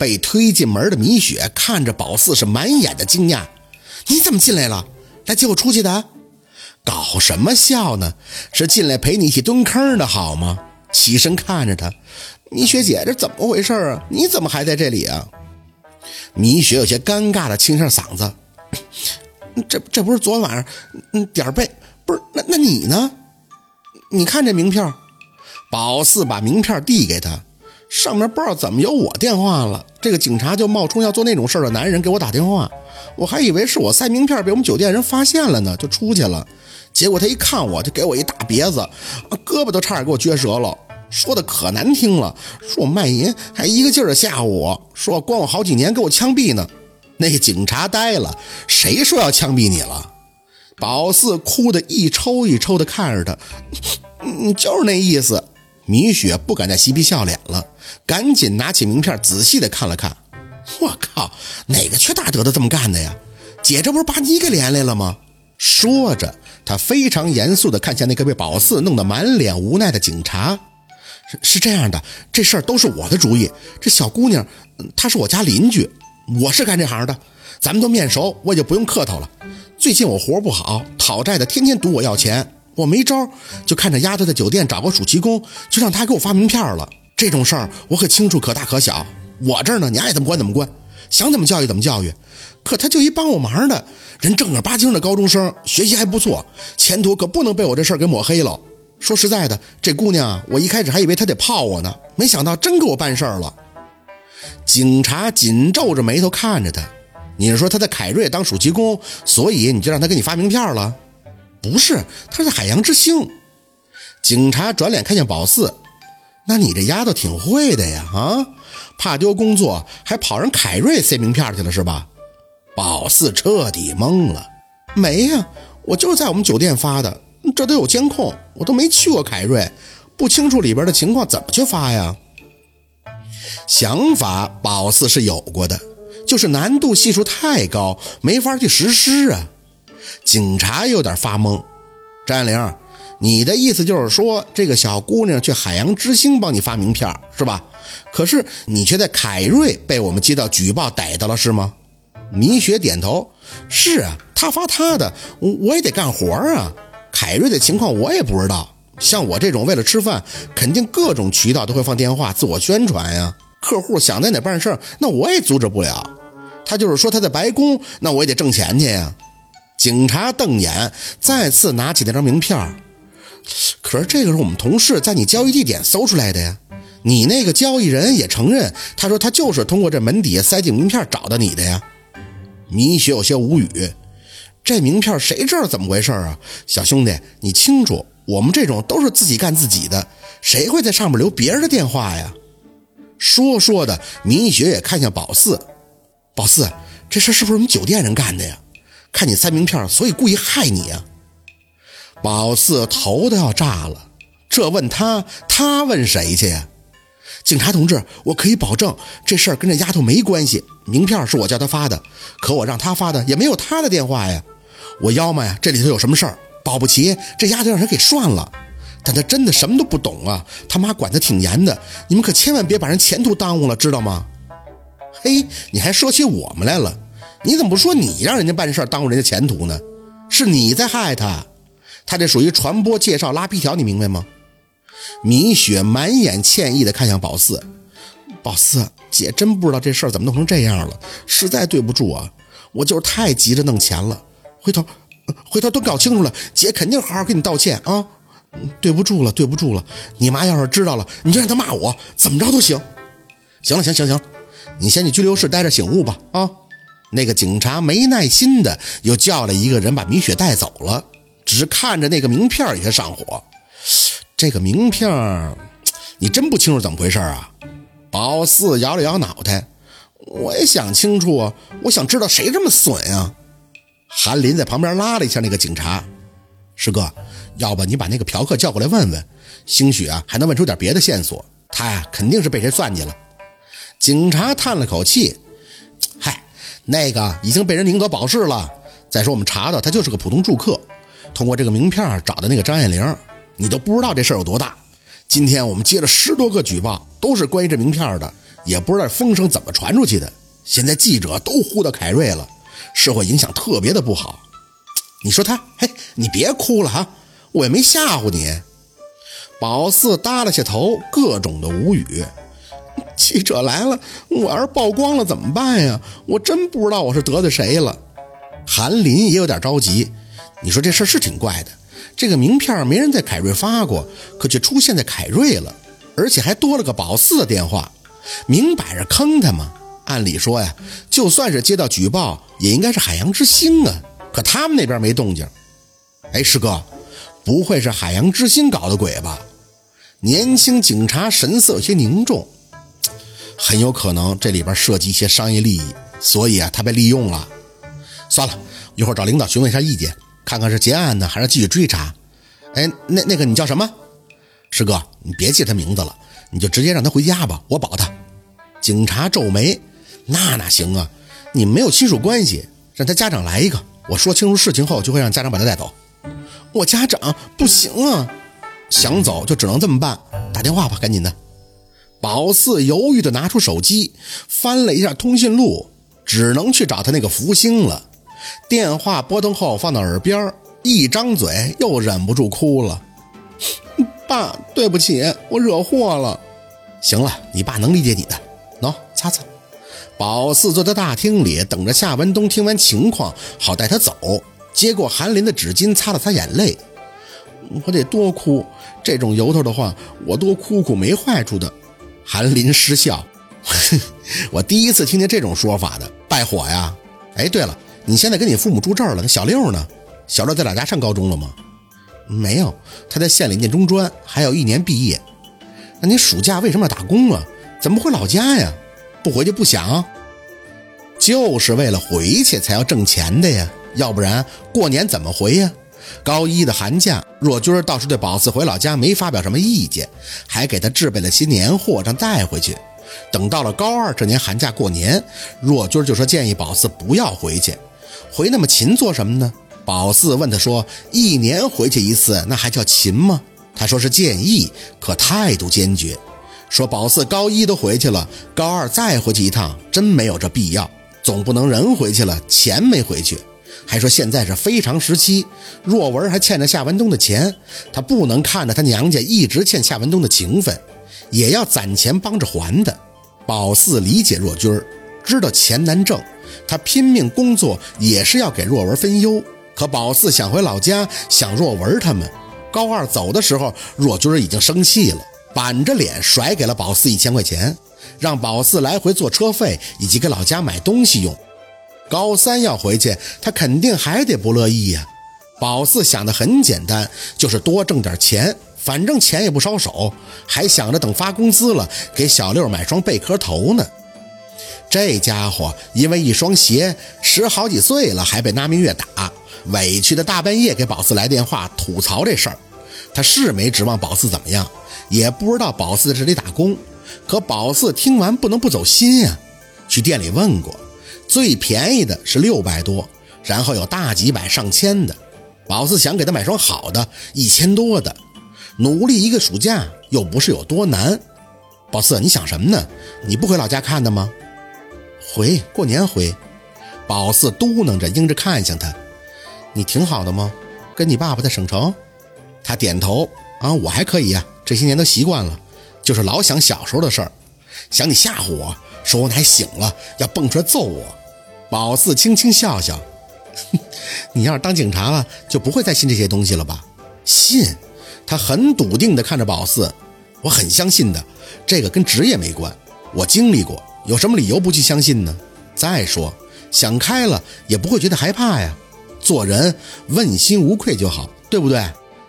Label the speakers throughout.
Speaker 1: 被推进门的米雪看着宝四是满眼的惊讶：“你怎么进来了？来接我出去的？搞什么笑呢？是进来陪你一起蹲坑的好吗？”起身看着他，米雪姐，这怎么回事啊？你怎么还在这里啊？米雪有些尴尬的清上嗓子：“这这不是昨晚上，点儿背不是？那那你呢？你看这名片。”宝四把名片递给他。上面不知道怎么有我电话了，这个警察就冒充要做那种事儿的男人给我打电话，我还以为是我塞名片被我们酒店人发现了呢，就出去了。结果他一看我就给我一大别子，啊，胳膊都差点给我撅折了，说的可难听了，说我卖淫，还一个劲儿的吓唬我，说关我好几年，给我枪毙呢。那个警察呆了，谁说要枪毙你了？宝四哭的一抽一抽的看着他，嗯，就是那意思。米雪不敢再嬉皮笑脸了，赶紧拿起名片仔细的看了看。我靠，哪个缺大德的这么干的呀？姐，这不是把你给连累了吗？说着，他非常严肃的看向那个被宝四弄得满脸无奈的警察。是是这样的，这事儿都是我的主意。这小姑娘，她是我家邻居，我是干这行的，咱们都面熟，我也就不用客套了。最近我活不好，讨债的天天堵我要钱。我没招，就看着丫头在酒店找个暑期工，就让她给我发名片了。这种事儿我可清楚，可大可小。我这儿呢，你爱怎么管怎么管，想怎么教育怎么教育。可她就一帮我忙的人，正儿八经的高中生，学习还不错，前途可不能被我这事儿给抹黑了。说实在的，这姑娘，我一开始还以为她得泡我呢，没想到真给我办事儿了。警察紧皱着眉头看着他，你是说她在凯瑞当暑期工，所以你就让她给你发名片了？不是，他是海洋之星。警察转脸看向宝四，那你这丫头挺会的呀，啊，怕丢工作还跑人凯瑞塞名片去了是吧？宝四彻底懵了，没呀，我就是在我们酒店发的，这都有监控，我都没去过凯瑞，不清楚里边的情况，怎么去发呀？想法宝四是有过的，就是难度系数太高，没法去实施啊。警察有点发懵，张爱玲，你的意思就是说，这个小姑娘去海洋之星帮你发名片是吧？可是你却在凯瑞被我们接到举报逮到了是吗？米雪点头，是啊，他发他的，我我也得干活啊。凯瑞的情况我也不知道，像我这种为了吃饭，肯定各种渠道都会放电话自我宣传呀。客户想在哪办事那我也阻止不了。他就是说他在白宫，那我也得挣钱去呀。警察瞪眼，再次拿起那张名片可是这个是我们同事在你交易地点搜出来的呀。你那个交易人也承认，他说他就是通过这门底下塞进名片找到你的呀。米雪有些无语，这名片谁知道怎么回事啊？小兄弟，你清楚，我们这种都是自己干自己的，谁会在上面留别人的电话呀？说说的，米雪也看向宝四，宝四，这事是不是我们酒店人干的呀？看你塞名片，所以故意害你啊！宝四头都要炸了，这问他，他问谁去呀？警察同志，我可以保证这事儿跟这丫头没关系。名片是我叫她发的，可我让她发的也没有她的电话呀。我要么呀，这里头有什么事儿？保不齐这丫头让人给涮了。但她真的什么都不懂啊！他妈管得挺严的，你们可千万别把人前途耽误了，知道吗？嘿，你还说起我们来了。你怎么不说你让人家办事耽误人家前途呢？是你在害他，他这属于传播介绍拉皮条，你明白吗？米雪满眼歉意的看向宝四，宝四姐真不知道这事儿怎么弄成这样了，实在对不住啊，我就是太急着弄钱了，回头回头都搞清楚了，姐肯定好好给你道歉啊，对不住了，对不住了，你妈要是知道了，你就让她骂我，怎么着都行。行了，行行行，你先去拘留室待着醒悟吧，啊。那个警察没耐心的又叫了一个人把米雪带走了，只是看着那个名片有些上火。这个名片，你真不清楚怎么回事啊？宝四摇了摇脑袋，我也想清楚啊，我想知道谁这么损啊？韩林在旁边拉了一下那个警察，师哥，要不你把那个嫖客叫过来问问，兴许啊还能问出点别的线索。他呀肯定是被谁算计了。警察叹了口气。嗨那个已经被人领走保释了。再说我们查到他就是个普通住客，通过这个名片找的那个张艳玲，你都不知道这事儿有多大。今天我们接了十多个举报，都是关于这名片的，也不知道风声怎么传出去的。现在记者都呼到凯瑞了，社会影响特别的不好。你说他，嘿，你别哭了哈，我也没吓唬你。宝四耷拉下头，各种的无语。记者来了，我要是曝光了怎么办呀？我真不知道我是得罪谁了。韩林也有点着急。你说这事儿是挺怪的，这个名片没人在凯瑞发过，可却出现在凯瑞了，而且还多了个保四的电话，明摆着坑他嘛。按理说呀，就算是接到举报，也应该是海洋之星啊，可他们那边没动静。哎，师哥，不会是海洋之星搞的鬼吧？年轻警察神色有些凝重，很有可能这里边涉及一些商业利益，所以啊，他被利用了。算了一会儿找领导询问一下意见，看看是结案呢，还是继续追查。哎，那那个你叫什么？师哥，你别记他名字了，你就直接让他回家吧，我保他。警察皱眉。那哪行啊！你没有亲属关系，让他家长来一个。我说清楚事情后，就会让家长把他带走。我家长不行啊，想走就只能这么办。打电话吧，赶紧的。宝四犹豫地拿出手机，翻了一下通讯录，只能去找他那个福星了。电话拨通后，放到耳边，一张嘴又忍不住哭了。爸，对不起，我惹祸了。行了，你爸能理解你的。喏，擦擦。宝四坐在大厅里，等着夏文东听完情况，好带他走。接过韩林的纸巾，擦了擦眼泪。我得多哭，这种由头的话，我多哭哭没坏处的。韩林失笑，我第一次听见这种说法的，败火呀！哎，对了，你现在跟你父母住这儿了，那小六呢？小六在老家上高中了吗？没有，他在县里念中专，还有一年毕业。那你暑假为什么要打工啊？怎么回老家呀？不回去不想，就是为了回去才要挣钱的呀，要不然过年怎么回呀？高一的寒假，若军倒是对宝四回老家没发表什么意见，还给他置备了些年货让带回去。等到了高二这年寒假过年，若军就说建议宝四不要回去，回那么勤做什么呢？宝四问他说：“一年回去一次，那还叫勤吗？”他说是建议，可态度坚决。说宝四高一都回去了，高二再回去一趟，真没有这必要。总不能人回去了，钱没回去。还说现在是非常时期，若文还欠着夏文东的钱，他不能看着他娘家一直欠夏文东的情分，也要攒钱帮着还的。宝四理解若军，知道钱难挣，他拼命工作也是要给若文分忧。可宝四想回老家，想若文他们。高二走的时候，若军已经生气了。板着脸甩给了宝四一千块钱，让宝四来回坐车费以及给老家买东西用。高三要回去，他肯定还得不乐意呀。宝四想的很简单，就是多挣点钱，反正钱也不烧手，还想着等发工资了给小六买双贝壳头呢。这家伙因为一双鞋，十好几岁了还被拉明月打，委屈的大半夜给宝四来电话吐槽这事儿。他是没指望宝四怎么样。也不知道宝四在这里打工，可宝四听完不能不走心呀。去店里问过，最便宜的是六百多，然后有大几百、上千的。宝四想给他买双好的，一千多的。努力一个暑假又不是有多难。宝四，你想什么呢？你不回老家看的吗？回，过年回。宝四嘟囔着，应着看向他。你挺好的吗？跟你爸爸在省城？他点头。啊，我还可以呀。这些年都习惯了，就是老想小时候的事儿，想你吓唬我说我奶醒了要蹦出来揍我。宝四轻轻笑笑，你要是当警察了，就不会再信这些东西了吧？信？他很笃定地看着宝四，我很相信的，这个跟职业没关，我经历过，有什么理由不去相信呢？再说想开了也不会觉得害怕呀，做人问心无愧就好，对不对？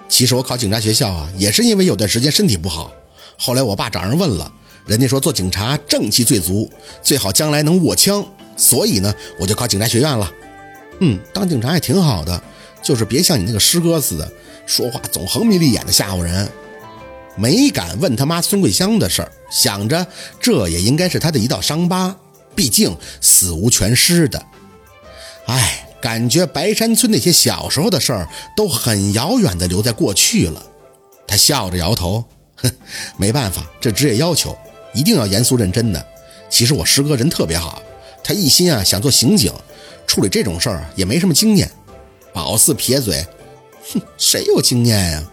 Speaker 1: 其实我考警察学校啊，也是因为有段时间身体不好。后来我爸找人问了，人家说做警察正气最足，最好将来能握枪，所以呢，我就考警察学院了。嗯，当警察也挺好的，就是别像你那个师哥似的，说话总横眉立眼的吓唬人。没敢问他妈孙桂香的事儿，想着这也应该是他的一道伤疤，毕竟死无全尸的。哎。感觉白山村那些小时候的事儿都很遥远的留在过去了，他笑着摇头，哼，没办法，这职业要求一定要严肃认真的，其实我师哥人特别好，他一心啊想做刑警，处理这种事儿也没什么经验。宝四撇嘴，哼，谁有经验呀？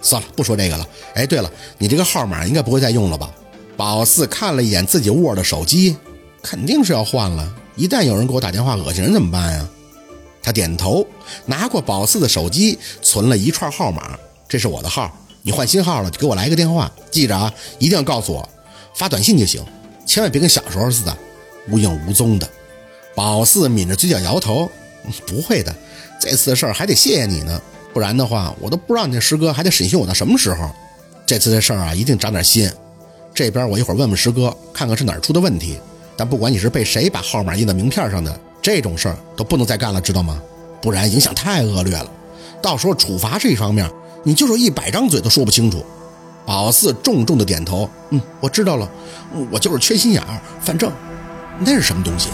Speaker 1: 算了，不说这个了。哎，对了，你这个号码应该不会再用了吧？宝四看了一眼自己握的手机，肯定是要换了。一旦有人给我打电话恶心人怎么办呀？他点头，拿过宝四的手机，存了一串号码。这是我的号，你换新号了就给我来个电话，记着啊，一定要告诉我，发短信就行，千万别跟小时候似的无影无踪的。宝四抿着嘴角摇头，不会的，这次的事儿还得谢谢你呢。不然的话，我都不知道你这师哥还得审讯我到什么时候。这次的事儿啊，一定长点心。这边我一会儿问问师哥，看看是哪儿出的问题。但不管你是被谁把号码印在名片上的，这种事儿都不能再干了，知道吗？不然影响太恶劣了。到时候处罚这一方面，你就是一百张嘴都说不清楚。宝四重重的点头，嗯，我知道了。我就是缺心眼儿，反正那是什么东西？